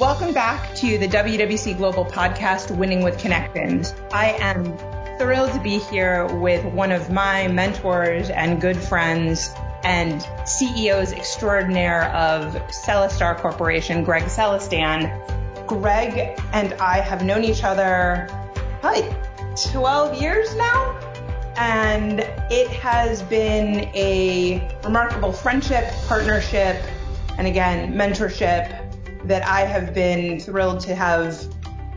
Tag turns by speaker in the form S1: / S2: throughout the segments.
S1: Welcome back to the WWC Global Podcast, Winning with Connections. I am thrilled to be here with one of my mentors and good friends and CEOs extraordinaire of Celestar Corporation, Greg Celestan. Greg and I have known each other probably 12 years now, and it has been a remarkable friendship, partnership, and again, mentorship that I have been thrilled to have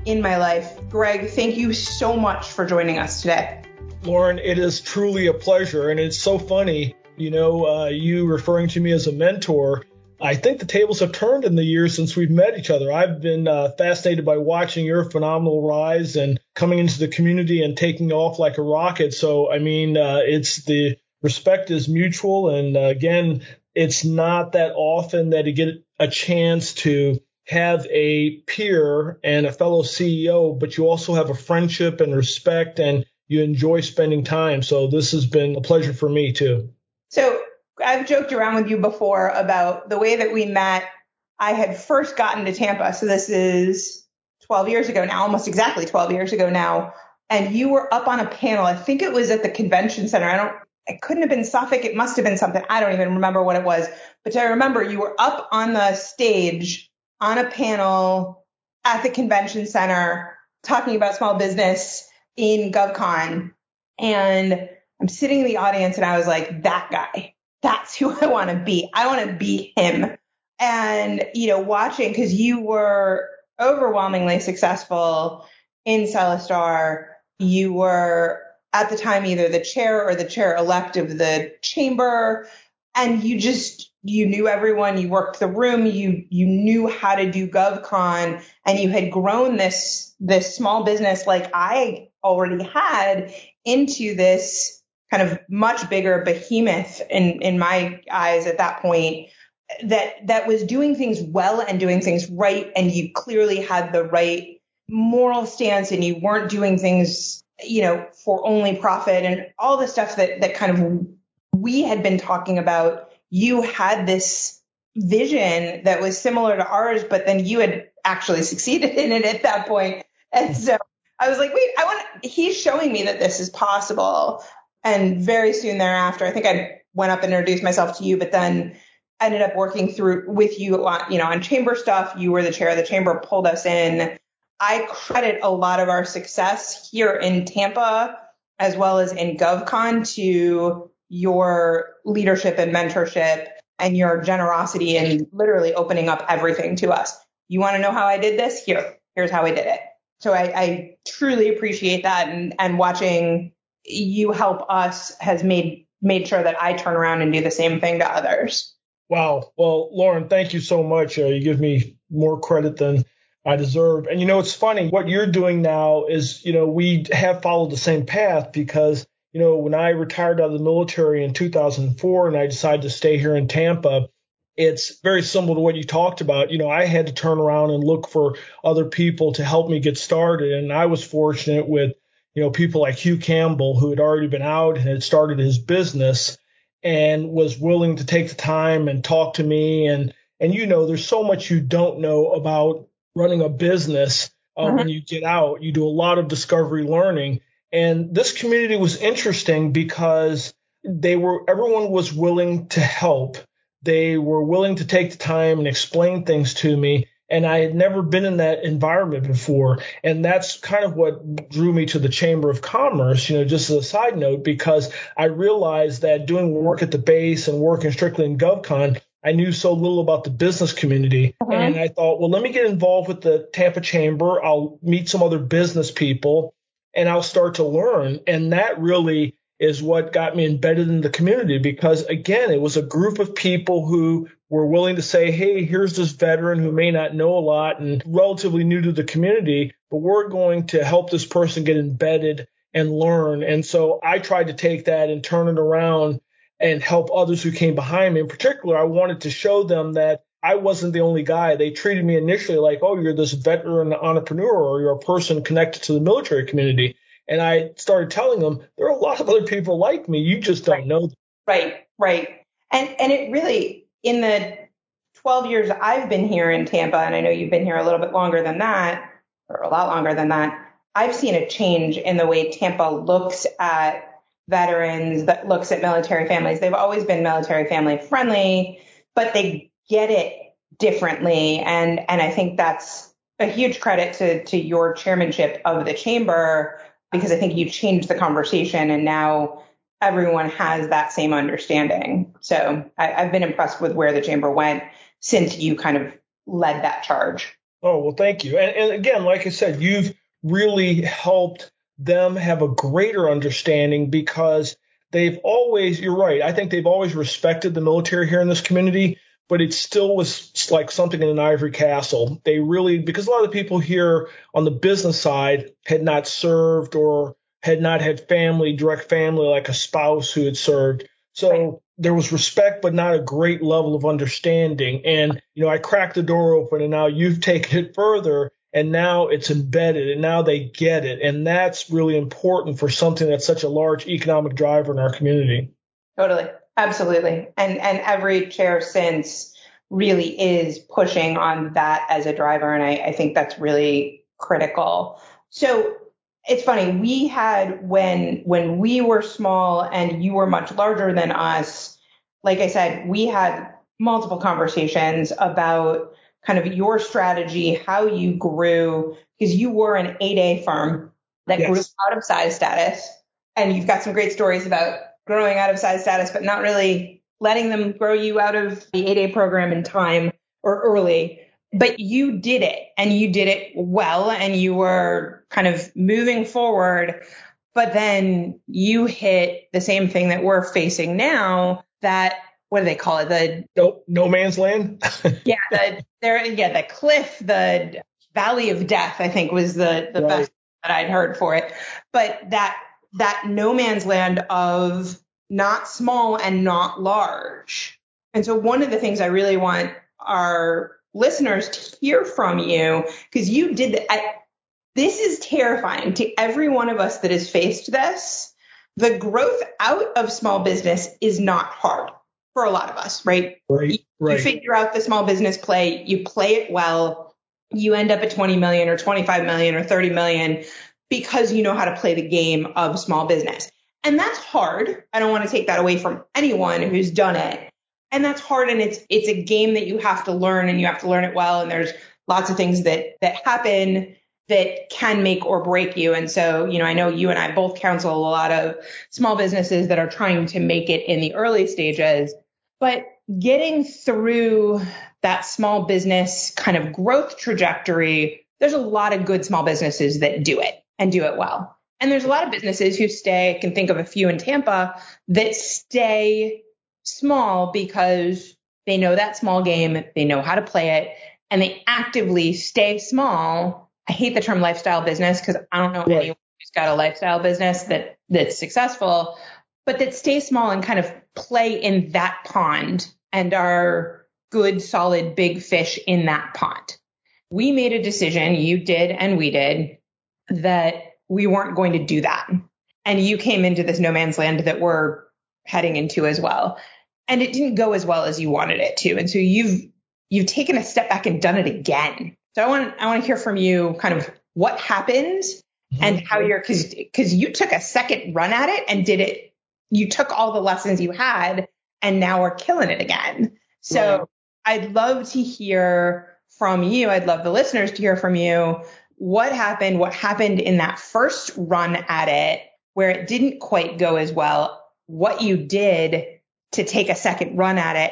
S1: in my life. Greg, thank you so much for joining us today.
S2: Lauren, it is truly a pleasure. And it's so funny, you know, uh, you referring to me as a mentor. I think the tables have turned in the years since we've met each other. I've been uh, fascinated by watching your phenomenal rise and coming into the community and taking off like a rocket. So, I mean, uh, it's the respect is mutual. And uh, again, it's not that often that you get a chance to have a peer and a fellow CEO, but you also have a friendship and respect and you enjoy spending time. So this has been a pleasure for me too.
S1: So I've joked around with you before about the way that we met. I had first gotten to Tampa. So this is 12 years ago now, almost exactly 12 years ago now. And you were up on a panel. I think it was at the convention center. I don't it couldn't have been SOFIC. It must have been something. I don't even remember what it was. But I remember you were up on the stage on a panel at the convention center talking about small business in GovCon. And I'm sitting in the audience and I was like, that guy, that's who I want to be. I want to be him. And, you know, watching because you were overwhelmingly successful in Celestar. You were at the time either the chair or the chair elect of the chamber and you just you knew everyone you worked the room you you knew how to do govcon and you had grown this this small business like i already had into this kind of much bigger behemoth in in my eyes at that point that that was doing things well and doing things right and you clearly had the right moral stance and you weren't doing things you know, for only profit and all the stuff that, that kind of we had been talking about. You had this vision that was similar to ours, but then you had actually succeeded in it at that point. And hmm. so I was like, wait, I want, he's showing me that this is possible. And very soon thereafter, I think I went up and introduced myself to you, but then ended up working through with you you know, on chamber stuff. You were the chair of the chamber, pulled us in I credit a lot of our success here in Tampa as well as in GovCon to your leadership and mentorship and your generosity in literally opening up everything to us. You want to know how I did this? Here, here's how I did it. So I, I truly appreciate that and, and watching you help us has made made sure that I turn around and do the same thing to others.
S2: Wow. Well, Lauren, thank you so much. Uh, you give me more credit than I deserve. And you know, it's funny what you're doing now is, you know, we have followed the same path because, you know, when I retired out of the military in 2004 and I decided to stay here in Tampa, it's very similar to what you talked about. You know, I had to turn around and look for other people to help me get started. And I was fortunate with, you know, people like Hugh Campbell, who had already been out and had started his business and was willing to take the time and talk to me. And, and you know, there's so much you don't know about running a business uh, uh-huh. when you get out. You do a lot of discovery learning. And this community was interesting because they were, everyone was willing to help. They were willing to take the time and explain things to me. And I had never been in that environment before. And that's kind of what drew me to the Chamber of Commerce, you know, just as a side note, because I realized that doing work at the base and working strictly in GovCon I knew so little about the business community. Uh-huh. And I thought, well, let me get involved with the Tampa Chamber. I'll meet some other business people and I'll start to learn. And that really is what got me embedded in the community because again, it was a group of people who were willing to say, Hey, here's this veteran who may not know a lot and relatively new to the community, but we're going to help this person get embedded and learn. And so I tried to take that and turn it around and help others who came behind me. In particular, I wanted to show them that I wasn't the only guy. They treated me initially like, oh, you're this veteran entrepreneur or you're a person connected to the military community. And I started telling them there are a lot of other people like me. You just don't
S1: right.
S2: know. Them.
S1: Right, right. And and it really in the 12 years I've been here in Tampa, and I know you've been here a little bit longer than that, or a lot longer than that, I've seen a change in the way Tampa looks at veterans, that looks at military families. They've always been military family friendly, but they get it differently. And, and I think that's a huge credit to, to your chairmanship of the chamber, because I think you changed the conversation and now everyone has that same understanding. So I, have been impressed with where the chamber went since you kind of led that charge.
S2: Oh, well, thank you. And, and again, like I said, you've really helped them have a greater understanding because they've always, you're right, I think they've always respected the military here in this community, but it still was like something in an ivory castle. They really, because a lot of the people here on the business side had not served or had not had family, direct family, like a spouse who had served. So there was respect, but not a great level of understanding. And, you know, I cracked the door open and now you've taken it further and now it's embedded and now they get it. And that's really important for something that's such a large economic driver in our community.
S1: Totally. Absolutely. And and every chair since really is pushing on that as a driver. And I, I think that's really critical. So it's funny, we had when when we were small and you were much larger than us, like I said, we had multiple conversations about kind of your strategy, how you grew, because you were an 8A firm that yes. grew out of size status. And you've got some great stories about growing out of size status, but not really letting them grow you out of the 8A program in time or early. But you did it and you did it well and you were kind of moving forward. But then you hit the same thing that we're facing now that what do they call it? The
S2: no, no man's land.
S1: yeah, the there, yeah, the cliff, the valley of death. I think was the the right. best that I'd heard for it. But that that no man's land of not small and not large. And so one of the things I really want our listeners to hear from you, because you did that. This is terrifying to every one of us that has faced this. The growth out of small business is not hard for a lot of us, right?
S2: Right.
S1: You,
S2: right.
S1: you figure out the small business play, you play it well, you end up at 20 million or 25 million or 30 million because you know how to play the game of small business. And that's hard. I don't want to take that away from anyone who's done it. And that's hard and it's it's a game that you have to learn and you have to learn it well and there's lots of things that that happen that can make or break you. And so, you know, I know you and I both counsel a lot of small businesses that are trying to make it in the early stages but getting through that small business kind of growth trajectory, there's a lot of good small businesses that do it and do it well. And there's a lot of businesses who stay, I can think of a few in Tampa that stay small because they know that small game, they know how to play it, and they actively stay small. I hate the term lifestyle business because I don't know right. anyone who's got a lifestyle business that that's successful, but that stay small and kind of play in that pond and are good, solid, big fish in that pond. We made a decision, you did and we did, that we weren't going to do that. And you came into this no man's land that we're heading into as well. And it didn't go as well as you wanted it to. And so you've you've taken a step back and done it again. So I want I want to hear from you kind of what happened mm-hmm. and how you're because because you took a second run at it and did it you took all the lessons you had and now we're killing it again. So I'd love to hear from you. I'd love the listeners to hear from you. What happened? What happened in that first run at it where it didn't quite go as well? What you did to take a second run at it.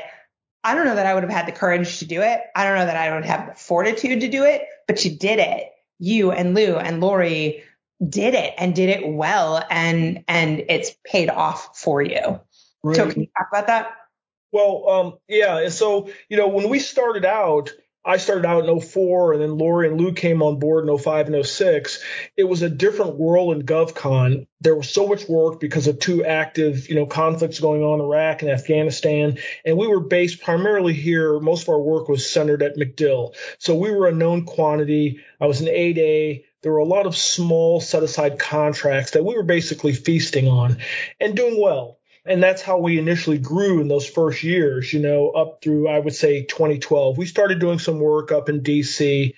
S1: I don't know that I would have had the courage to do it. I don't know that I would have the fortitude to do it, but you did it. You and Lou and Lori did it and did it well and and it's paid off for you. Right. So can you talk about that?
S2: Well, um, yeah. So, you know, when we started out, I started out in 04 and then Lori and Lou came on board in 05 and 06. It was a different world in GovCon. There was so much work because of two active, you know, conflicts going on in Iraq and Afghanistan. And we were based primarily here. Most of our work was centered at MacDill. So we were a known quantity. I was an 8A there were a lot of small set aside contracts that we were basically feasting on and doing well. And that's how we initially grew in those first years, you know, up through, I would say 2012. We started doing some work up in DC.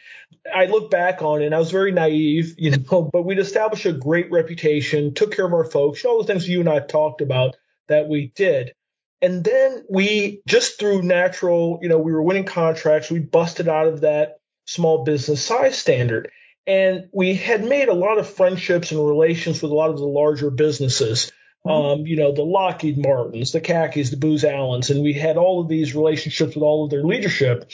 S2: I look back on it and I was very naive, you know, but we'd established a great reputation, took care of our folks, all the things you and I talked about that we did. And then we just through natural, you know, we were winning contracts. We busted out of that small business size standard. And we had made a lot of friendships and relations with a lot of the larger businesses. Mm-hmm. Um, you know, the Lockheed Martins, the CACIs, the Booz Allens, and we had all of these relationships with all of their leadership.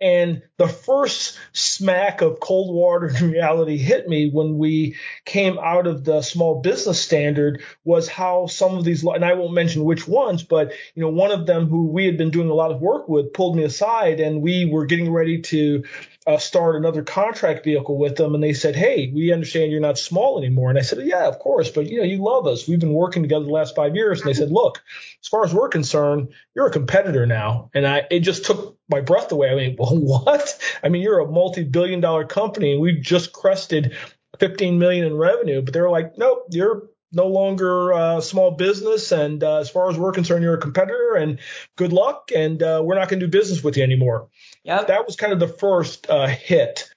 S2: And the first smack of cold water reality hit me when we came out of the small business standard was how some of these, and I won't mention which ones, but you know, one of them who we had been doing a lot of work with pulled me aside and we were getting ready to uh, start another contract vehicle with them, and they said, "Hey, we understand you're not small anymore." And I said, "Yeah, of course, but you know, you love us. We've been working together the last five years." And they said, "Look, as far as we're concerned, you're a competitor now." And I, it just took my breath away. I mean, well, what? I mean, you're a multi-billion-dollar company, and we've just crested 15 million in revenue, but they're like, "Nope, you're no longer a small business. And uh, as far as we're concerned, you're a competitor and good luck. And uh, we're not going to do business with you anymore. Yep. That was kind of the first uh, hit.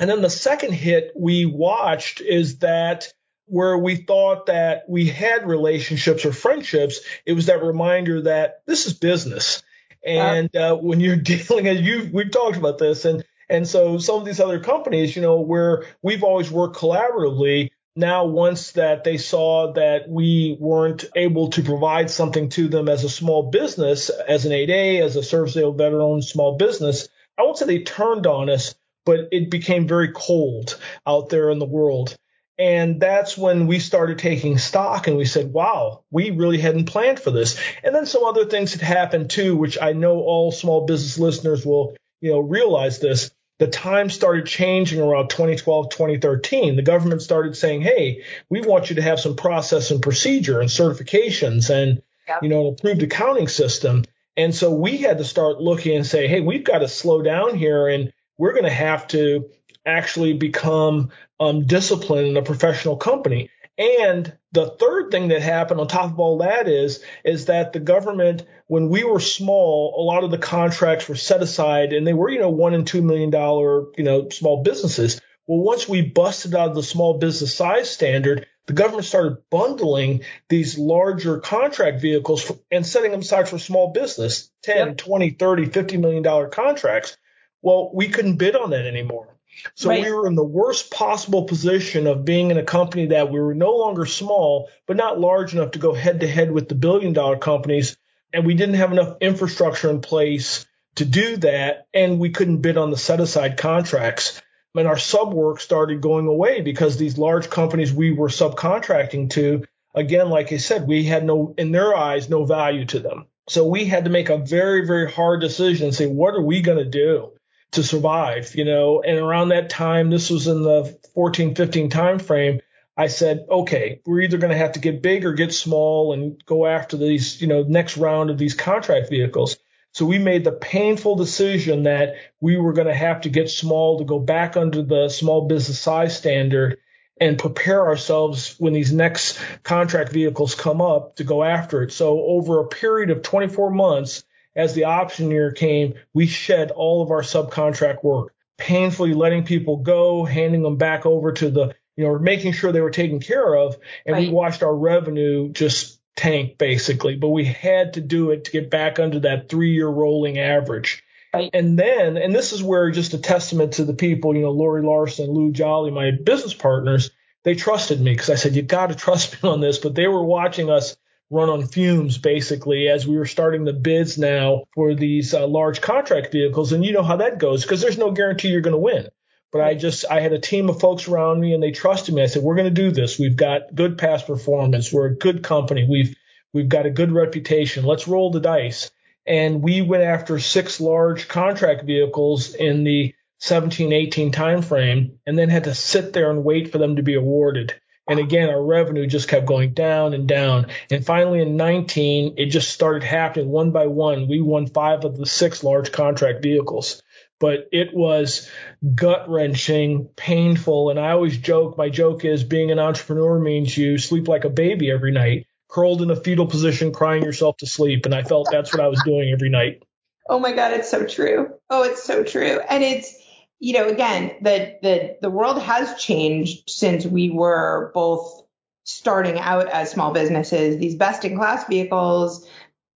S2: And then the second hit we watched is that where we thought that we had relationships or friendships, it was that reminder that this is business. And uh, when you're dealing, as you we've talked about this, and and so some of these other companies, you know, where we've always worked collaboratively, now once that they saw that we weren't able to provide something to them as a small business, as an 8A, as a service veteran owned small business, I won't say they turned on us, but it became very cold out there in the world. And that's when we started taking stock and we said, wow, we really hadn't planned for this. And then some other things had happened too, which I know all small business listeners will, you know, realize this the time started changing around 2012, 2013. The government started saying, hey, we want you to have some process and procedure and certifications and, yep. you know, an approved accounting system. And so we had to start looking and say, hey, we've got to slow down here and we're going to have to actually become um, disciplined in a professional company. And the third thing that happened on top of all that is, is that the government, when we were small, a lot of the contracts were set aside and they were, you know, one and two million dollar, you know, small businesses. Well, once we busted out of the small business size standard, the government started bundling these larger contract vehicles for, and setting them aside for small business, 10, yep. 20, 30, 50 million dollar contracts. Well, we couldn't bid on that anymore. So right. we were in the worst possible position of being in a company that we were no longer small, but not large enough to go head to head with the billion dollar companies. And we didn't have enough infrastructure in place to do that. And we couldn't bid on the set aside contracts. And our sub work started going away because these large companies we were subcontracting to, again, like I said, we had no, in their eyes, no value to them. So we had to make a very, very hard decision and say, what are we going to do? to survive, you know. And around that time, this was in the 14, 15 time frame. I said, okay, we're either going to have to get big or get small and go after these, you know, next round of these contract vehicles. So we made the painful decision that we were going to have to get small to go back under the small business size standard and prepare ourselves when these next contract vehicles come up to go after it. So over a period of 24 months, as the option year came, we shed all of our subcontract work, painfully letting people go, handing them back over to the, you know, making sure they were taken care of. And right. we watched our revenue just tank basically, but we had to do it to get back under that three year rolling average. Right. And then, and this is where just a testament to the people, you know, Lori Larson, Lou Jolly, my business partners, they trusted me because I said, you got to trust me on this, but they were watching us run on fumes basically as we were starting the bids now for these uh, large contract vehicles. And you know how that goes because there's no guarantee you're going to win. But I just, I had a team of folks around me and they trusted me. I said, we're going to do this. We've got good past performance. We're a good company. We've, we've got a good reputation. Let's roll the dice. And we went after six large contract vehicles in the 17, 18 timeframe and then had to sit there and wait for them to be awarded. And again, our revenue just kept going down and down. And finally in 19, it just started happening one by one. We won five of the six large contract vehicles. But it was gut wrenching, painful. And I always joke, my joke is being an entrepreneur means you sleep like a baby every night curled in a fetal position, crying yourself to sleep. And I felt that's what I was doing every night.
S1: Oh my God, it's so true. Oh, it's so true. And it's, you know, again, the the the world has changed since we were both starting out as small businesses. These best in class vehicles,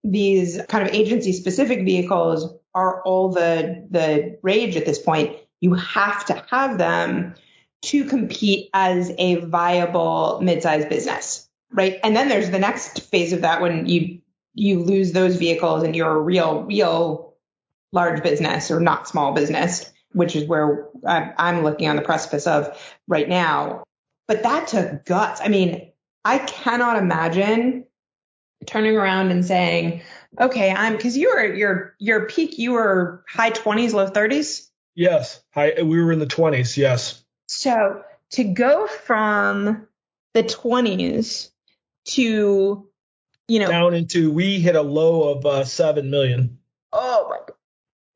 S1: these kind of agency specific vehicles are all the the rage at this point. You have to have them to compete as a viable mid-sized business, right? And then there's the next phase of that when you you lose those vehicles and you're a real real large business or not small business, which is where uh, I'm looking on the precipice of right now. But that took guts. I mean, I cannot imagine turning around and saying, okay, I'm because you were your your peak, you were high 20s, low 30s.
S2: Yes, high, we were in the 20s. Yes.
S1: So to go from the 20s to you know
S2: down into we hit a low of uh, seven million.
S1: Oh my!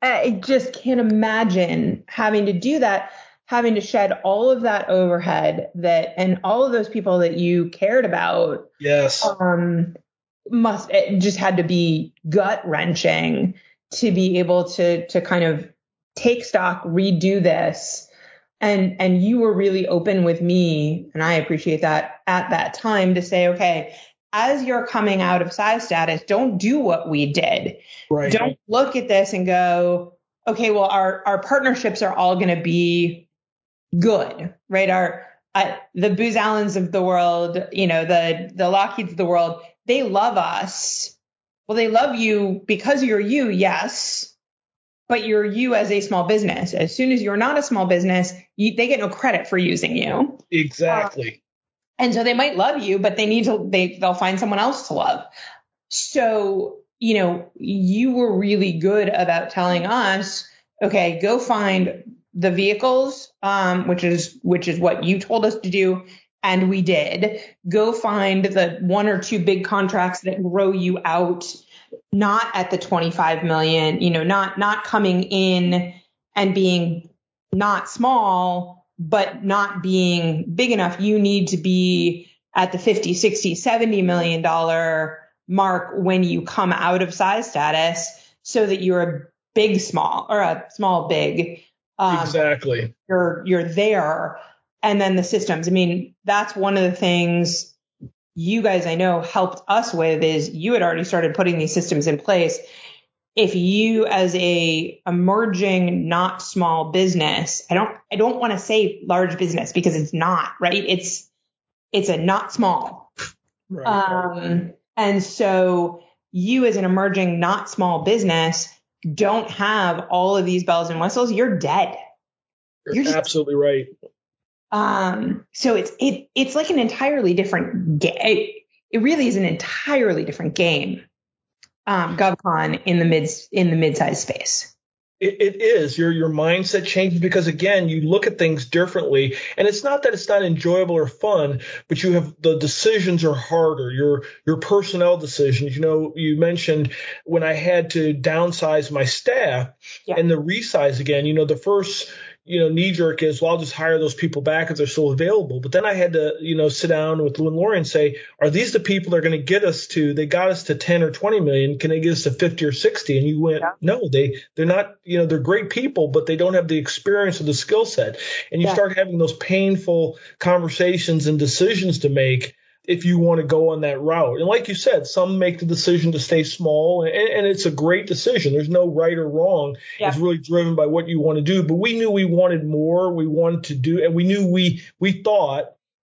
S1: I just can't imagine having to do that, having to shed all of that overhead that and all of those people that you cared about.
S2: Yes.
S1: Um, must it just had to be gut wrenching to be able to to kind of take stock, redo this. And and you were really open with me, and I appreciate that at that time to say, okay, as you're coming out of size status, don't do what we did.
S2: Right.
S1: Don't look at this and go, okay, well, our, our partnerships are all going to be good, right? Our, uh, the Booz Allens of the world, you know, the, the Lockheeds of the world, they love us. Well, they love you because you're you, yes, but you're you as a small business. As soon as you're not a small business, you, they get no credit for using you.
S2: Exactly. Uh,
S1: and so they might love you, but they need to, they, they'll find someone else to love. So, you know, you were really good about telling us, okay, go find the vehicles, um, which is, which is what you told us to do. And we did go find the one or two big contracts that grow you out, not at the 25 million, you know, not, not coming in and being not small, but not being big enough, you need to be at the 50, 60, 70 million dollar mark when you come out of size status so that you're a big small or a small big.
S2: Um, exactly.
S1: You're, you're there. And then the systems. I mean, that's one of the things you guys I know helped us with is you had already started putting these systems in place. If you as a emerging not small business i don't i don't want to say large business because it's not right? It's it's a not small. Right. um and so you as an emerging not small business don't have all of these bells and whistles you're dead.
S2: You're, you're absolutely right
S1: um so it's it it's like an entirely different game it, it really is an entirely different game um, GovCon in the mid in the mid-size space.
S2: It, it is your your mindset changes because again you look at things differently and it's not that it's not enjoyable or fun but you have the decisions are harder your your personnel decisions you know you mentioned when I had to downsize my staff yeah. and the resize again you know the first you know, knee jerk is, well, I'll just hire those people back if they're still available. But then I had to, you know, sit down with Lou and Lori and say, are these the people that are going to get us to, they got us to 10 or 20 million. Can they get us to 50 or 60? And you went, yeah. no, they, they're not, you know, they're great people, but they don't have the experience or the skill set. And you yeah. start having those painful conversations and decisions to make if you want to go on that route. And like you said, some make the decision to stay small, and, and it's a great decision. There's no right or wrong. Yeah. It's really driven by what you want to do. But we knew we wanted more. We wanted to do, and we knew we we thought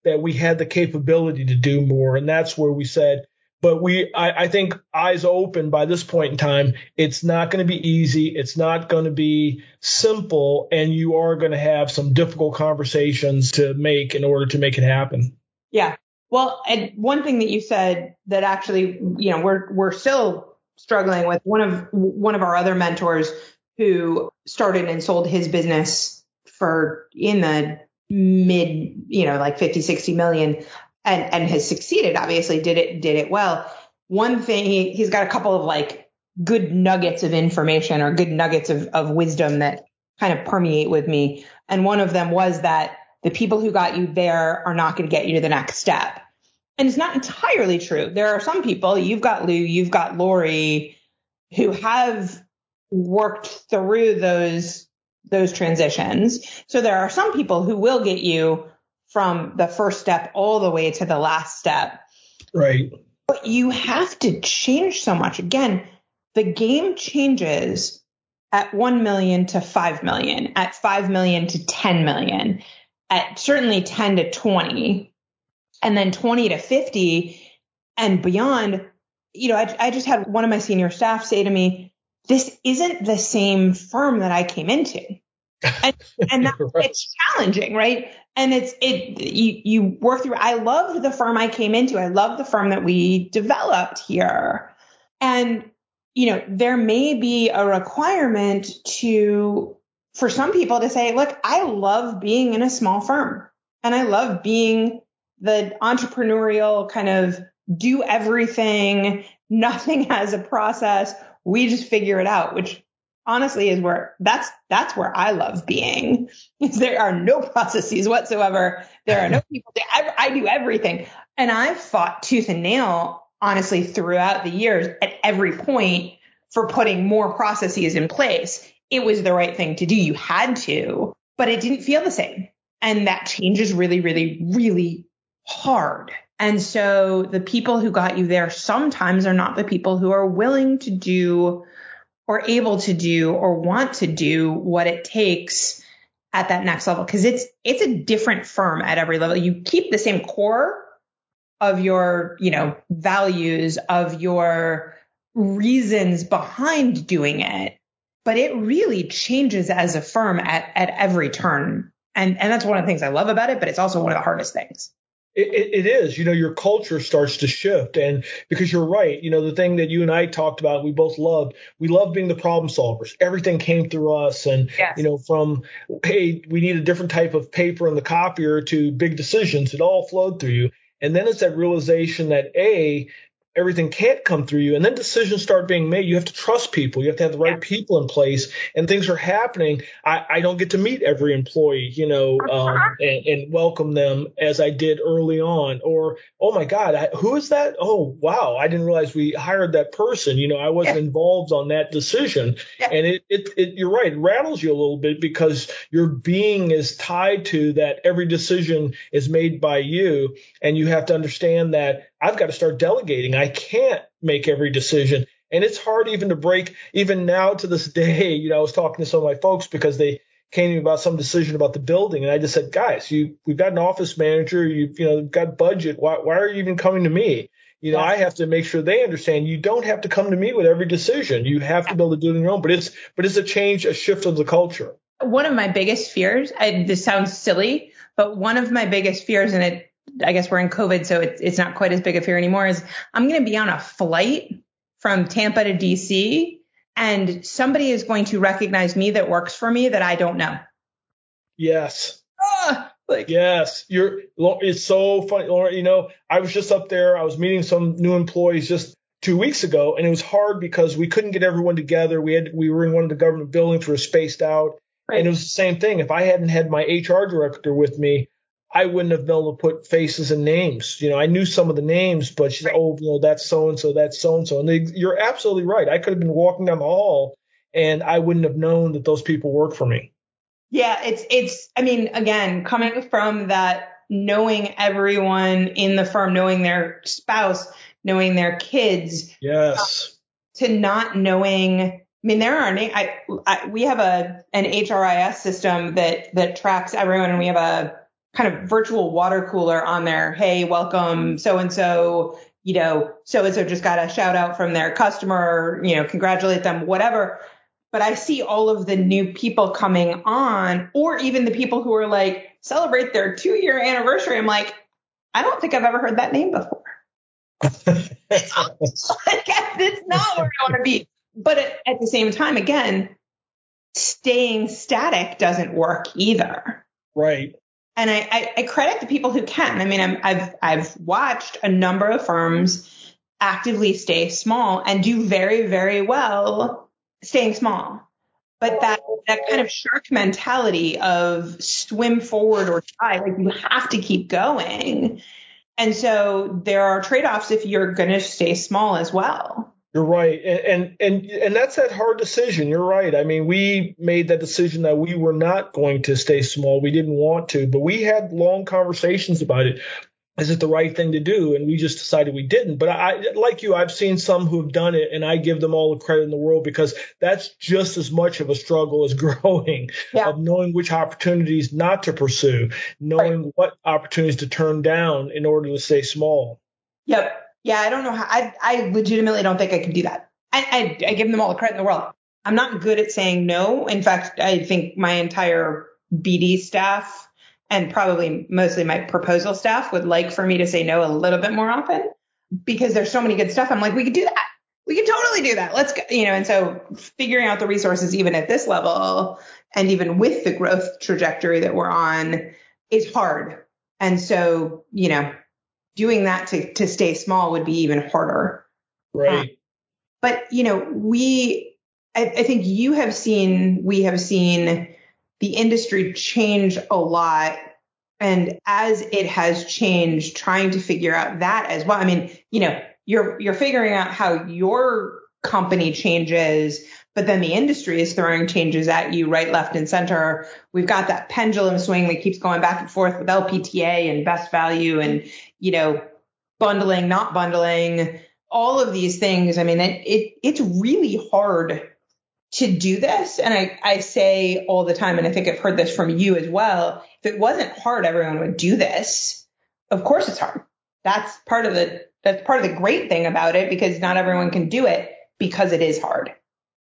S2: that we had the capability to do more, and that's where we said. But we, I, I think, eyes open by this point in time. It's not going to be easy. It's not going to be simple, and you are going to have some difficult conversations to make in order to make it happen.
S1: Yeah, well, and one thing that you said that actually, you know, we're we're still struggling with one of one of our other mentors who started and sold his business for in the mid, you know, like 50, 60 million and and has succeeded, obviously did it did it well. One thing he he's got a couple of like good nuggets of information or good nuggets of, of wisdom that kind of permeate with me. And one of them was that the people who got you there are not going to get you to the next step. and it's not entirely true. There are some people, you've got Lou, you've got Lori, who have worked through those those transitions. So there are some people who will get you from the first step all the way to the last step.
S2: Right.
S1: But you have to change so much. Again, the game changes at 1 million to 5 million, at 5 million to 10 million, at certainly 10 to 20, and then 20 to 50 and beyond. You know, I, I just had one of my senior staff say to me, this isn't the same firm that I came into. And, and that, right. it's challenging, right? And it's, it, you, you work through, I loved the firm I came into. I love the firm that we developed here. And, you know, there may be a requirement to, for some people to say, look, I love being in a small firm and I love being the entrepreneurial kind of do everything. Nothing has a process. We just figure it out, which honestly is where that's that's where I love being. there are no processes whatsoever. There are no people. I, I do everything, and I've fought tooth and nail honestly throughout the years at every point for putting more processes in place. It was the right thing to do. You had to, but it didn't feel the same. And that change is really, really, really hard. And so the people who got you there sometimes are not the people who are willing to do or able to do or want to do what it takes at that next level because it's it's a different firm at every level. You keep the same core of your, you know, values of your reasons behind doing it, but it really changes as a firm at at every turn. And and that's one of the things I love about it, but it's also one of the hardest things.
S2: It, it is, you know, your culture starts to shift. And because you're right, you know, the thing that you and I talked about, we both loved, we love being the problem solvers. Everything came through us. And, yes. you know, from, hey, we need a different type of paper in the copier to big decisions, it all flowed through you. And then it's that realization that A, everything can't come through you. And then decisions start being made. You have to trust people. You have to have the right yeah. people in place and things are happening. I, I, don't get to meet every employee, you know, um, and, and, welcome them as I did early on. Or, oh my God, I, who is that? Oh, wow. I didn't realize we hired that person. You know, I wasn't yeah. involved on that decision. Yeah. And it, it, it, you're right. It rattles you a little bit because your being is tied to that every decision is made by you. And you have to understand that I've got to start delegating. I can't make every decision. And it's hard even to break, even now to this day. You know, I was talking to some of my folks because they came to me about some decision about the building. And I just said, guys, you, we've got an office manager. You've, you know, got budget. Why, why are you even coming to me? You know, I have to make sure they understand you don't have to come to me with every decision. You have to be able to do it on your own. But it's, but it's a change, a shift of the culture.
S1: One of my biggest fears, I, this sounds silly, but one of my biggest fears, and it I guess we're in COVID, so it's, it's not quite as big a fear anymore. Is I'm going to be on a flight from Tampa to DC, and somebody is going to recognize me that works for me that I don't know.
S2: Yes. Ah, like yes, you're. It's so funny, Lauren. You know, I was just up there. I was meeting some new employees just two weeks ago, and it was hard because we couldn't get everyone together. We had we were in one of the government buildings, we were spaced out, right. and it was the same thing. If I hadn't had my HR director with me, I wouldn't have been able to put faces and names. You know, I knew some of the names, but she's, right. oh, you know, that's so and so, that's so and so. And they, you're absolutely right. I could have been walking down the hall and I wouldn't have known that those people work for me.
S1: Yeah, it's, it's, I mean, again, coming from that knowing everyone in the firm, knowing their spouse, knowing their kids.
S2: Yes.
S1: Uh, to not knowing, I mean, there are, I, I, we have a, an HRIS system that, that tracks everyone and we have a, kind of virtual water cooler on there. Hey, welcome so and so, you know, so and so just got a shout out from their customer, you know, congratulate them, whatever. But I see all of the new people coming on, or even the people who are like celebrate their two year anniversary. I'm like, I don't think I've ever heard that name before. it's, not, it's not where I want to be. But at, at the same time, again, staying static doesn't work either.
S2: Right
S1: and I, I, I, credit the people who can. I mean, i I've I've watched a number of firms actively stay small and do very very well staying small. But that that kind of shark mentality of swim forward or die, like you have to keep going. And so there are trade offs if you're going to stay small as well.
S2: You're right, and, and and and that's that hard decision. You're right. I mean, we made that decision that we were not going to stay small. We didn't want to, but we had long conversations about it is it the right thing to do? And we just decided we didn't. But I, like you, I've seen some who have done it and I give them all the credit in the world because that's just as much of a struggle as growing yeah. of knowing which opportunities not to pursue, knowing right. what opportunities to turn down in order to stay small.
S1: Yep. Yeah. I don't know how I, I legitimately don't think I can do that. I, I, I give them all the credit in the world. I'm not good at saying no. In fact, I think my entire BD staff and probably mostly my proposal staff would like for me to say no a little bit more often because there's so many good stuff. I'm like, we could do that. We could totally do that. Let's go, you know, and so figuring out the resources even at this level and even with the growth trajectory that we're on is hard. And so, you know, doing that to, to stay small would be even harder.
S2: Right. Um,
S1: but, you know, we, I, I think you have seen, we have seen the industry change a lot. And as it has changed, trying to figure out that as well. I mean, you know, you're you're figuring out how your company changes, but then the industry is throwing changes at you right, left, and center. We've got that pendulum swing that keeps going back and forth with LPTA and best value and, you know, bundling, not bundling, all of these things. I mean, it, it it's really hard to do this. And I, I say all the time, and I think I've heard this from you as well. If it wasn't hard, everyone would do this. Of course it's hard. That's part of the, that's part of the great thing about it because not everyone can do it because it is hard.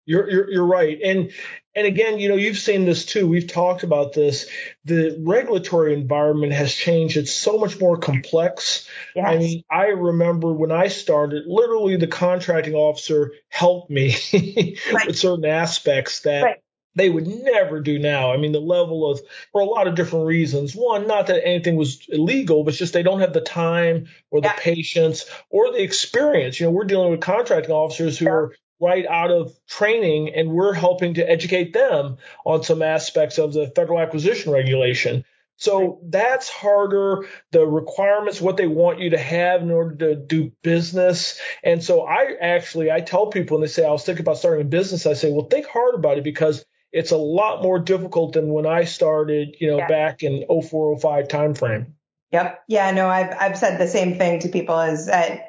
S2: You're, you're, you're right. And, and again, you know, you've seen this too. We've talked about this. The regulatory environment has changed. It's so much more complex. Yes. I mean, I remember when I started, literally the contracting officer helped me right. with certain aspects that right. they would never do now. I mean, the level of, for a lot of different reasons. One, not that anything was illegal, but just they don't have the time or the yeah. patience or the experience. You know, we're dealing with contracting officers who yeah. are right out of training and we're helping to educate them on some aspects of the federal acquisition regulation. So that's harder. The requirements, what they want you to have in order to do business. And so I actually, I tell people when they say, I was thinking about starting a business, I say, well, think hard about it because it's a lot more difficult than when I started, you know, yeah. back in 0405 timeframe.
S1: Yep. Yeah, no, I've, I've said the same thing to people is that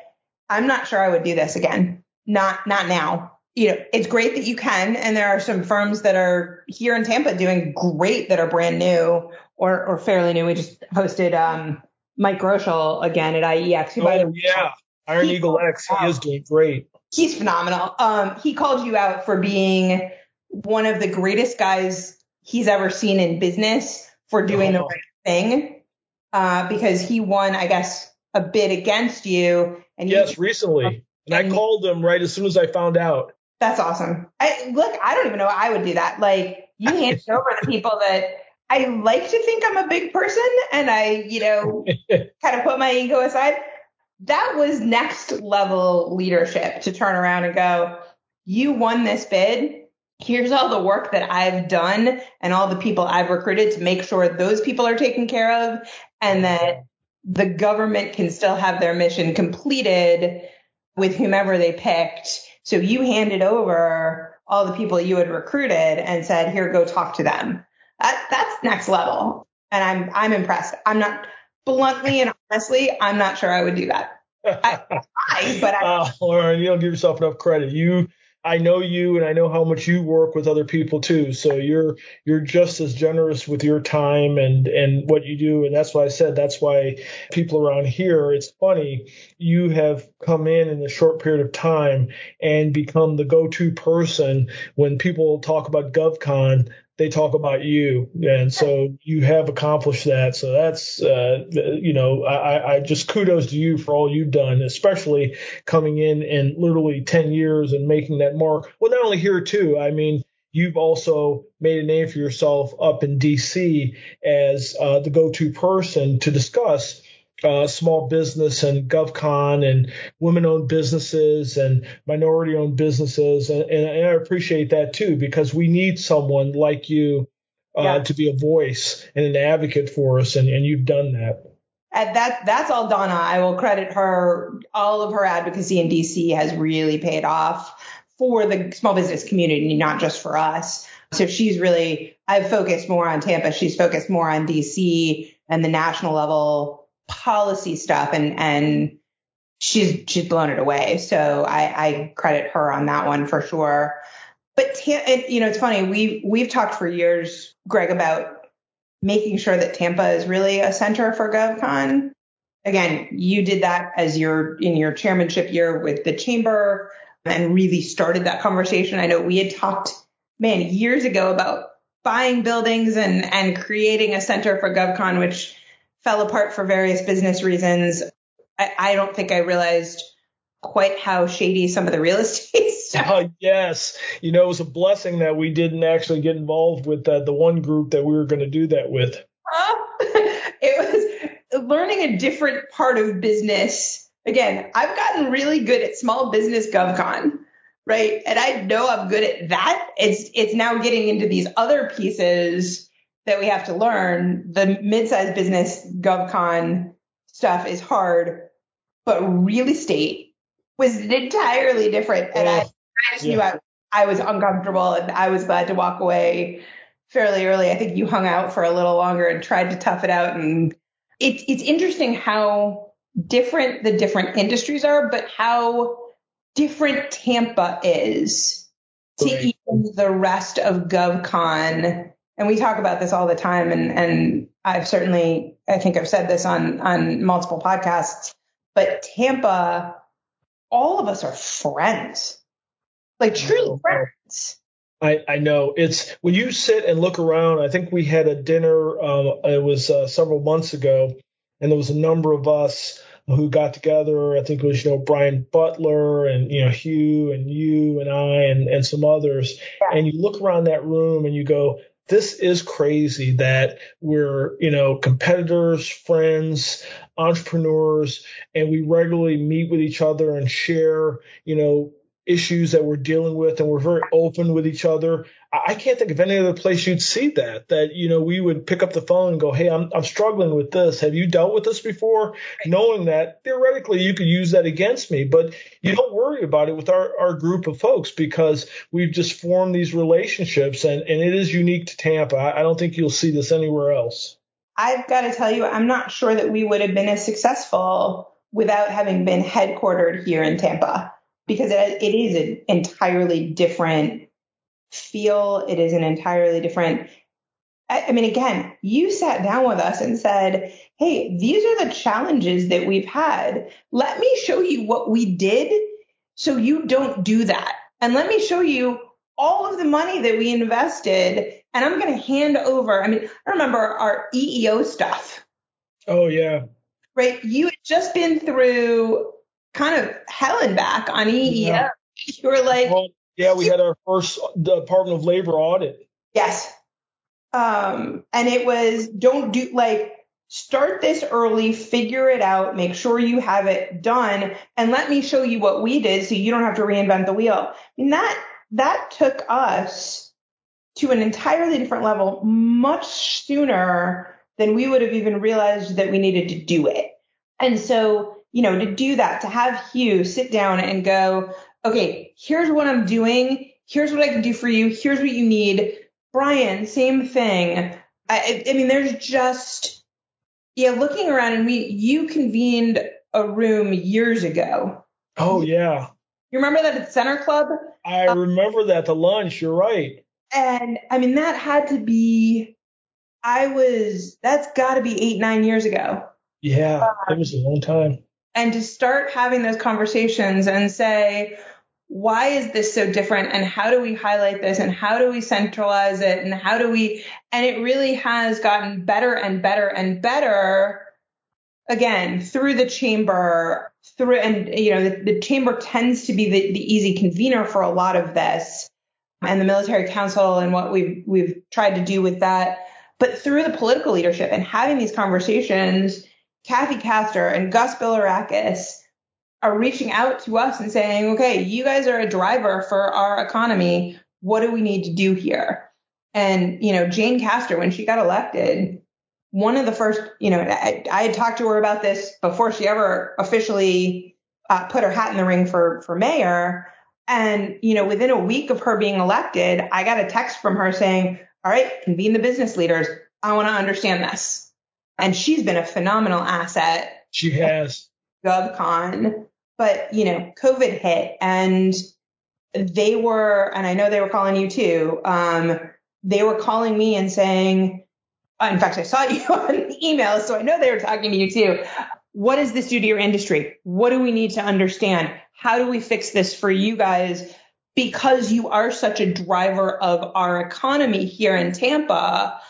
S1: I'm not sure I would do this again not not now. You know, it's great that you can, and there are some firms that are here in Tampa doing great that are brand new or or fairly new. We just hosted um, Mike Groschel again at IEX.
S2: Who, oh yeah, Iron he, Eagle X. He is doing great.
S1: He's phenomenal. Um, he called you out for being one of the greatest guys he's ever seen in business for doing oh. the right thing. Uh, because he won, I guess, a bid against you.
S2: And yes, recently. And I called him right as soon as I found out.
S1: That's awesome. I look, I don't even know I would do that. Like you hand over the people that I like to think I'm a big person and I, you know, kind of put my ego aside. That was next level leadership to turn around and go, you won this bid. Here's all the work that I've done and all the people I've recruited to make sure those people are taken care of and that the government can still have their mission completed with whomever they picked. So you handed over all the people you had recruited and said, here, go talk to them. That, that's next level. And I'm, I'm impressed. I'm not bluntly and honestly, I'm not sure I would do that. I, I but I,
S2: uh, Lauren, you don't give yourself enough credit. You I know you and I know how much you work with other people too. So you're you're just as generous with your time and and what you do. And that's why I said that's why people around here it's funny. You have come in in a short period of time and become the go-to person when people talk about GovCon they talk about you. And so you have accomplished that. So that's, uh, you know, I, I just kudos to you for all you've done, especially coming in in literally 10 years and making that mark. Well, not only here too, I mean, you've also made a name for yourself up in DC as uh, the go-to person to discuss uh, small business and GovCon and women owned businesses and minority owned businesses. And, and, I appreciate that too, because we need someone like you uh, yeah. to be a voice and an advocate for us. And, and you've done that.
S1: And that that's all Donna. I will credit her. All of her advocacy in DC has really paid off for the small business community, not just for us. So she's really, I've focused more on Tampa. She's focused more on DC and the national level policy stuff and, and she's, she's blown it away. So I, I credit her on that one for sure. But, it, you know, it's funny. We've, we've talked for years, Greg, about making sure that Tampa is really a center for GovCon. Again, you did that as your, in your chairmanship year with the chamber and really started that conversation. I know we had talked man, years ago about buying buildings and, and creating a center for GovCon, which fell apart for various business reasons. I, I don't think I realized quite how shady some of the real estate stuff.
S2: Uh, yes. You know, it was a blessing that we didn't actually get involved with uh, the one group that we were going to do that with.
S1: Uh, it was learning a different part of business. Again, I've gotten really good at small business GovCon right? And I know I'm good at that. It's it's now getting into these other pieces that we have to learn. The mid-sized business GovCon stuff is hard, but real estate was entirely different. And I, I just yeah. knew I, I was uncomfortable and I was glad to walk away fairly early. I think you hung out for a little longer and tried to tough it out. And it's it's interesting how different the different industries are, but how different Tampa is to even the rest of GovCon. And we talk about this all the time. And, and I've certainly, I think I've said this on, on multiple podcasts, but Tampa, all of us are friends, like truly friends.
S2: I, I know it's when you sit and look around. I think we had a dinner. Um, it was uh, several months ago, and there was a number of us who got together. I think it was, you know, Brian Butler and, you know, Hugh and you and I and, and some others. Yeah. And you look around that room and you go, this is crazy that we're, you know, competitors, friends, entrepreneurs, and we regularly meet with each other and share, you know, issues that we're dealing with and we're very open with each other. I can't think of any other place you'd see that, that, you know, we would pick up the phone and go, Hey, I'm, I'm struggling with this. Have you dealt with this before? Right. Knowing that theoretically you could use that against me, but you don't worry about it with our, our group of folks because we've just formed these relationships and, and it is unique to Tampa. I, I don't think you'll see this anywhere else.
S1: I've got to tell you, I'm not sure that we would have been as successful without having been headquartered here in Tampa because it, it is an entirely different feel. It is an entirely different. I, I mean, again, you sat down with us and said, Hey, these are the challenges that we've had. Let me show you what we did so you don't do that. And let me show you all of the money that we invested. And I'm going to hand over. I mean, I remember our EEO stuff.
S2: Oh, yeah.
S1: Right. You had just been through kind of hell and back on EEO. Yeah. You were like, well,
S2: yeah, we had our first Department of Labor audit.
S1: Yes. Um, and it was don't do like start this early, figure it out, make sure you have it done, and let me show you what we did so you don't have to reinvent the wheel. And that that took us to an entirely different level much sooner than we would have even realized that we needed to do it. And so you know, to do that, to have Hugh sit down and go, okay, here's what I'm doing. Here's what I can do for you. Here's what you need. Brian, same thing. I, I mean, there's just, yeah, looking around and we, you convened a room years ago.
S2: Oh, yeah.
S1: You remember that at Center Club?
S2: I remember that, the lunch. You're right.
S1: And I mean, that had to be, I was, that's got to be eight, nine years ago.
S2: Yeah, it was a long time
S1: and to start having those conversations and say, why is this so different? And how do we highlight this? And how do we centralize it? And how do we and it really has gotten better and better and better again through the chamber through and you know the, the chamber tends to be the, the easy convener for a lot of this and the military council and what we've we've tried to do with that. But through the political leadership and having these conversations Kathy Castor and Gus Bilirakis are reaching out to us and saying, okay, you guys are a driver for our economy. What do we need to do here? And, you know, Jane Castor, when she got elected, one of the first, you know, I, I had talked to her about this before she ever officially uh, put her hat in the ring for for mayor. And you know, within a week of her being elected, I got a text from her saying, "All right, convene the business leaders. I want to understand this." And she's been a phenomenal asset.
S2: She has.
S1: GovCon, but you know, COVID hit and they were, and I know they were calling you too. Um, they were calling me and saying, in fact, I saw you on the email, so I know they were talking to you too. What does this do to your industry? What do we need to understand? How do we fix this for you guys? Because you are such a driver of our economy here in Tampa,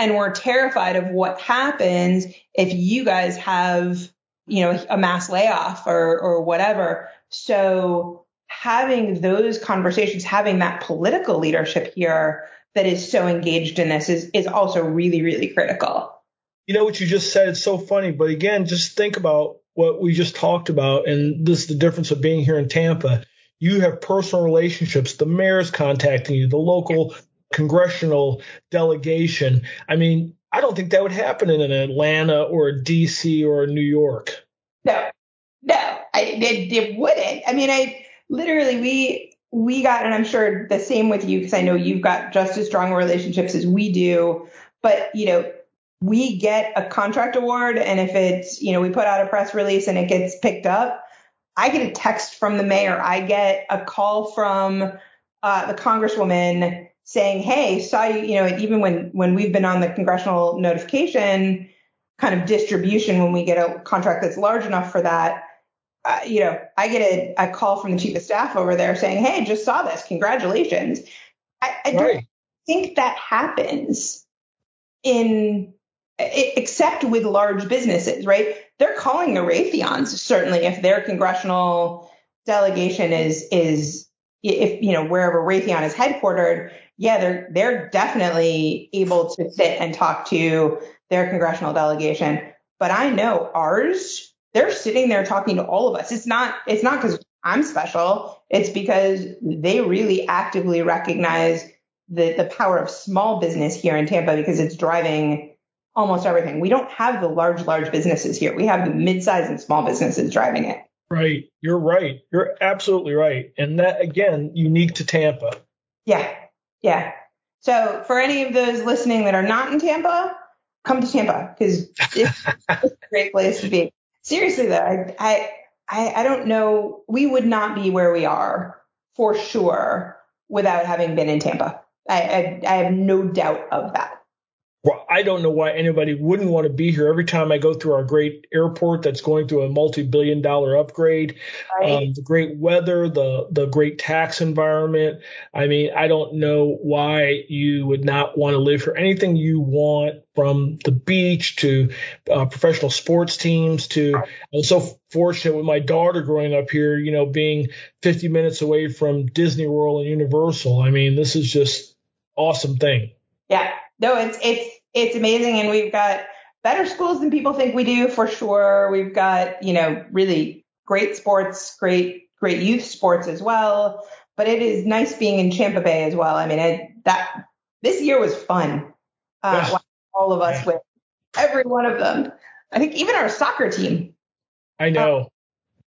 S1: and we're terrified of what happens if you guys have, you know, a mass layoff or or whatever. So having those conversations, having that political leadership here that is so engaged in this is, is also really, really critical.
S2: You know what you just said? It's so funny. But again, just think about what we just talked about. And this is the difference of being here in Tampa. You have personal relationships. The mayor's contacting you, the local congressional delegation. I mean, I don't think that would happen in an Atlanta or a DC or a New York.
S1: No, no, I, it, it wouldn't. I mean, I literally, we, we got, and I'm sure the same with you, because I know you've got just as strong relationships as we do. But, you know, we get a contract award, and if it's, you know, we put out a press release and it gets picked up, I get a text from the mayor. I get a call from uh, the congresswoman saying, "Hey, saw you." You know, even when when we've been on the congressional notification kind of distribution, when we get a contract that's large enough for that, uh, you know, I get a, a, call from the chief of staff over there saying, "Hey, just saw this. Congratulations." I, I don't think that happens in except with large businesses, right? They're calling the Raytheons certainly if their congressional delegation is is if you know wherever Raytheon is headquartered, yeah, they're they're definitely able to sit and talk to their congressional delegation. But I know ours they're sitting there talking to all of us. It's not, it's not because I'm special. It's because they really actively recognize the, the power of small business here in Tampa because it's driving almost everything. We don't have the large, large businesses here. We have the mid-sized and small businesses driving it.
S2: Right. You're right. You're absolutely right. And that again, unique to Tampa.
S1: Yeah. Yeah. So for any of those listening that are not in Tampa, come to Tampa because it's, it's a great place to be seriously though, I, I, I don't know. We would not be where we are for sure without having been in Tampa. I, I, I have no doubt of that.
S2: Well, I don't know why anybody wouldn't want to be here. Every time I go through our great airport that's going through a multi-billion dollar upgrade, right. um, the great weather, the the great tax environment. I mean, I don't know why you would not want to live here. Anything you want, from the beach to uh, professional sports teams to I'm so fortunate with my daughter growing up here, you know, being 50 minutes away from Disney World and Universal. I mean, this is just awesome thing.
S1: Yeah. No, it's it's it's amazing, and we've got better schools than people think we do for sure. We've got you know really great sports, great great youth sports as well. But it is nice being in Champa Bay as well. I mean, it, that this year was fun. Uh, yeah. All of us with every one of them. I think even our soccer team.
S2: I know. Um,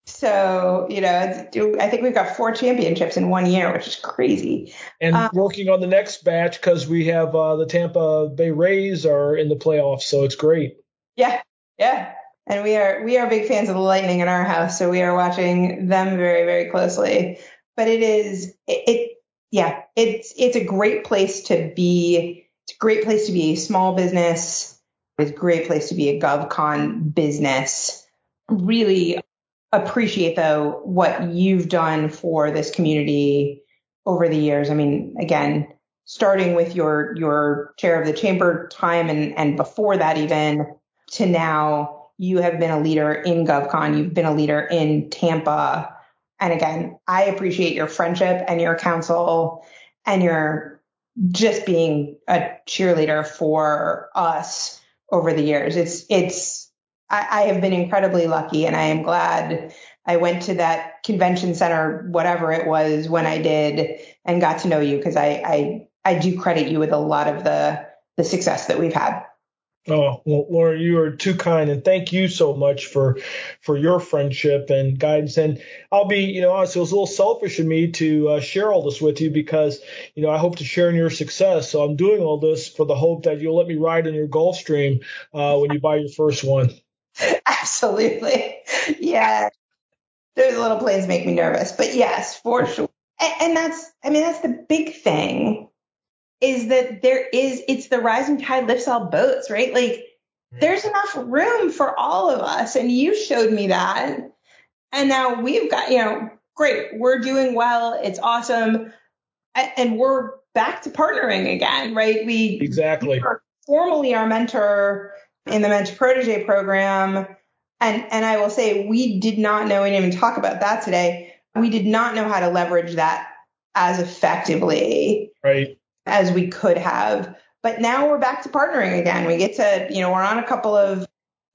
S1: so, you know, I think we've got four championships in one year, which is crazy.
S2: And um, working on the next batch because we have uh, the Tampa Bay Rays are in the playoffs, so it's great.
S1: Yeah, yeah. And we are we are big fans of the Lightning in our house, so we are watching them very very closely. But it is it, it yeah, it's it's a great place to be. It's a great place to be a small business. It's a great place to be a GovCon business. Really appreciate though what you've done for this community over the years. I mean, again, starting with your your chair of the chamber time and and before that even to now, you have been a leader in GovCon. You've been a leader in Tampa. And again, I appreciate your friendship and your counsel and your just being a cheerleader for us over the years. It's it's I, I have been incredibly lucky and I am glad I went to that convention center, whatever it was when I did and got to know you because I, I, I do credit you with a lot of the, the success that we've had.
S2: Oh, well, Lauren, you are too kind, and thank you so much for for your friendship and guidance. And I'll be, you know, honestly, it was a little selfish of me to uh, share all this with you because, you know, I hope to share in your success. So I'm doing all this for the hope that you'll let me ride in your Gulfstream uh, when you buy your first one.
S1: Absolutely, yeah. Those little planes make me nervous, but yes, for sure. And, and that's, I mean, that's the big thing is that there is, it's the rising tide lifts all boats, right? Like mm-hmm. there's enough room for all of us. And you showed me that. And now we've got, you know, great. We're doing well. It's awesome. And we're back to partnering again, right? We
S2: exactly
S1: formally our mentor in the mentor protege program. And, and I will say we did not know, we didn't even talk about that today. We did not know how to leverage that as effectively.
S2: Right
S1: as we could have. But now we're back to partnering again. We get to, you know, we're on a couple of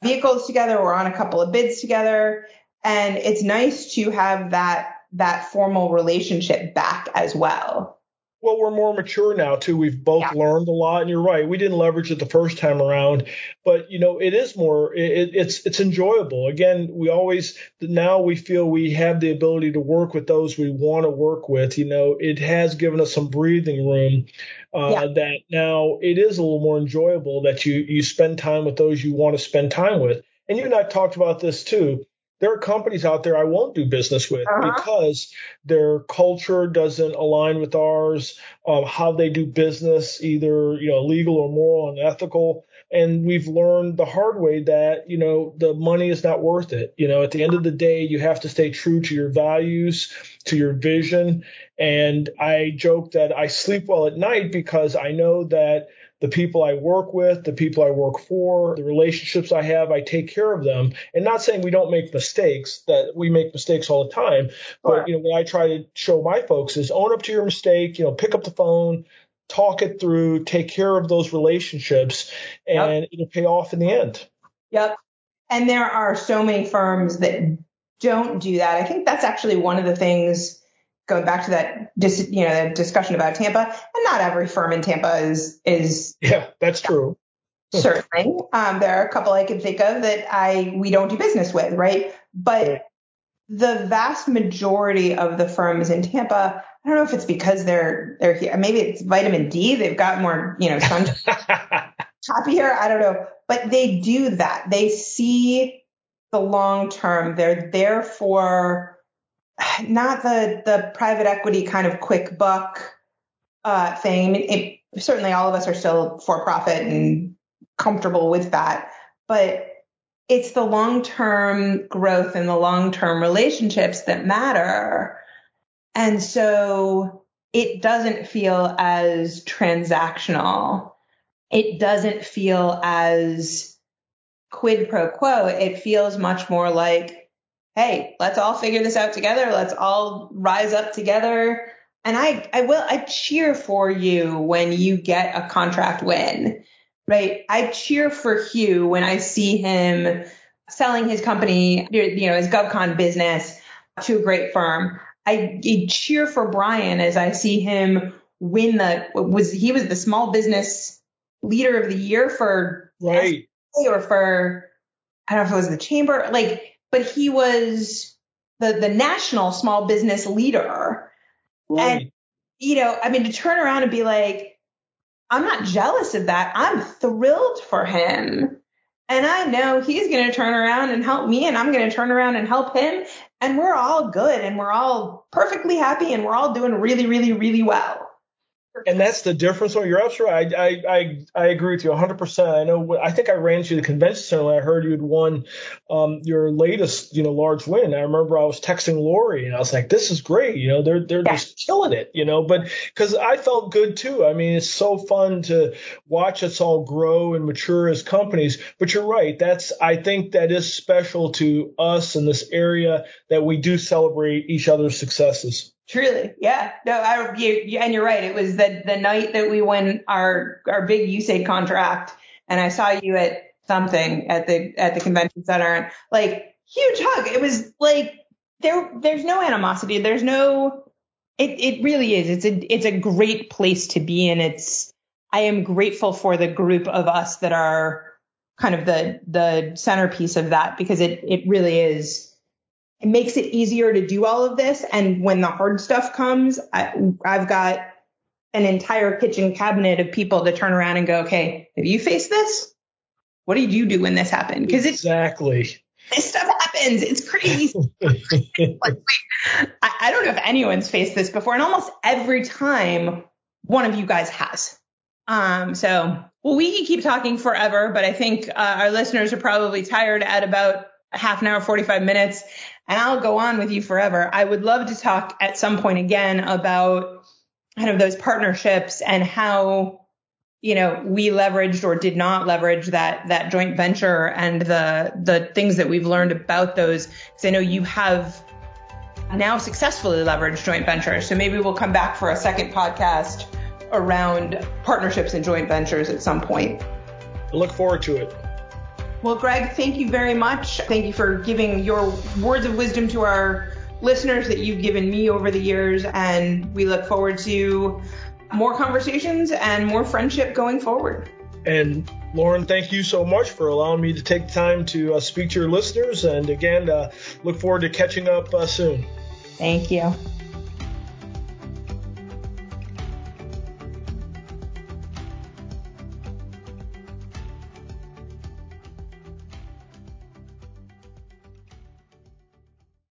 S1: vehicles together, we're on a couple of bids together, and it's nice to have that that formal relationship back as well.
S2: Well, we're more mature now too. We've both yeah. learned a lot, and you're right. We didn't leverage it the first time around, but you know, it is more. It, it's it's enjoyable. Again, we always now we feel we have the ability to work with those we want to work with. You know, it has given us some breathing room. Uh, yeah. That now it is a little more enjoyable that you you spend time with those you want to spend time with. And you and I talked about this too there are companies out there I won't do business with uh-huh. because their culture doesn't align with ours, um, how they do business, either you know legal or moral and ethical. And we've learned the hard way that you know the money is not worth it. You know, at the end of the day, you have to stay true to your values, to your vision. And I joke that I sleep well at night because I know that the people I work with, the people I work for, the relationships I have, I take care of them. And not saying we don't make mistakes, that we make mistakes all the time. But, you know, what I try to show my folks is own up to your mistake, you know, pick up the phone, talk it through, take care of those relationships, and yep. it'll pay off in the end.
S1: Yep. And there are so many firms that don't do that. I think that's actually one of the things going back to that dis, you know discussion about Tampa, and not every firm in Tampa is is
S2: yeah, that's true.
S1: certainly, um, there are a couple I can think of that I we don't do business with, right? But the vast majority of the firms in Tampa, I don't know if it's because they're they're here, maybe it's vitamin D, they've got more you know sun here, I don't know, but they do that. They see the long term. They're there for not the the private equity kind of quick buck uh, thing. It, certainly, all of us are still for profit and comfortable with that, but it's the long term growth and the long term relationships that matter. And so it doesn't feel as transactional. It doesn't feel as quid pro quo. It feels much more like hey, let's all figure this out together. Let's all rise up together. And I, I will, I cheer for you when you get a contract win, right? I cheer for Hugh when I see him selling his company, you know, his GovCon business to a great firm. I, I cheer for Brian as I see him win the, was, he was the small business leader of the year for,
S2: right.
S1: or for, I don't know if it was the chamber, like but he was the, the national small business leader. Right. And, you know, I mean, to turn around and be like, I'm not jealous of that. I'm thrilled for him. And I know he's going to turn around and help me, and I'm going to turn around and help him. And we're all good and we're all perfectly happy and we're all doing really, really, really well
S2: and that's the difference. Oh, you're absolutely right. I, I, I agree with you 100%. I know, I think I ran to the convention center I heard you had won um, your latest, you know, large win. I remember I was texting Lori and I was like, this is great. You know, they're, they're yeah. just killing it, you know, but cause I felt good too. I mean, it's so fun to watch us all grow and mature as companies, but you're right. That's, I think that is special to us in this area that we do celebrate each other's successes.
S1: Truly, yeah. No, I, you, and you're right. It was the the night that we won our our big USAID contract, and I saw you at something at the at the convention center, and like huge hug. It was like there there's no animosity. There's no. It it really is. It's a it's a great place to be, and it's. I am grateful for the group of us that are kind of the the centerpiece of that because it it really is it makes it easier to do all of this. And when the hard stuff comes I, i've got an entire kitchen cabinet of people to turn around and go okay have you faced this what did you do when this happened?
S2: Because exactly.
S1: this stuff happens. It's crazy like, I, I don't know if anyone's faced this before and almost every time one of you guys has. Um, so, well, we can keep talking forever, but I think uh, our listeners are probably tired at about half an hour, 45 minutes, and I'll go on with you forever. I would love to talk at some point again about kind of those partnerships and how you know we leveraged or did not leverage that that joint venture and the the things that we've learned about those because I know you have now successfully leveraged joint ventures so maybe we'll come back for a second podcast around partnerships and joint ventures at some point.
S2: I look forward to it.
S1: Well, Greg, thank you very much. Thank you for giving your words of wisdom to our listeners that you've given me over the years. And we look forward to more conversations and more friendship going forward.
S2: And Lauren, thank you so much for allowing me to take time to uh, speak to your listeners. And again, uh, look forward to catching up uh, soon.
S1: Thank you.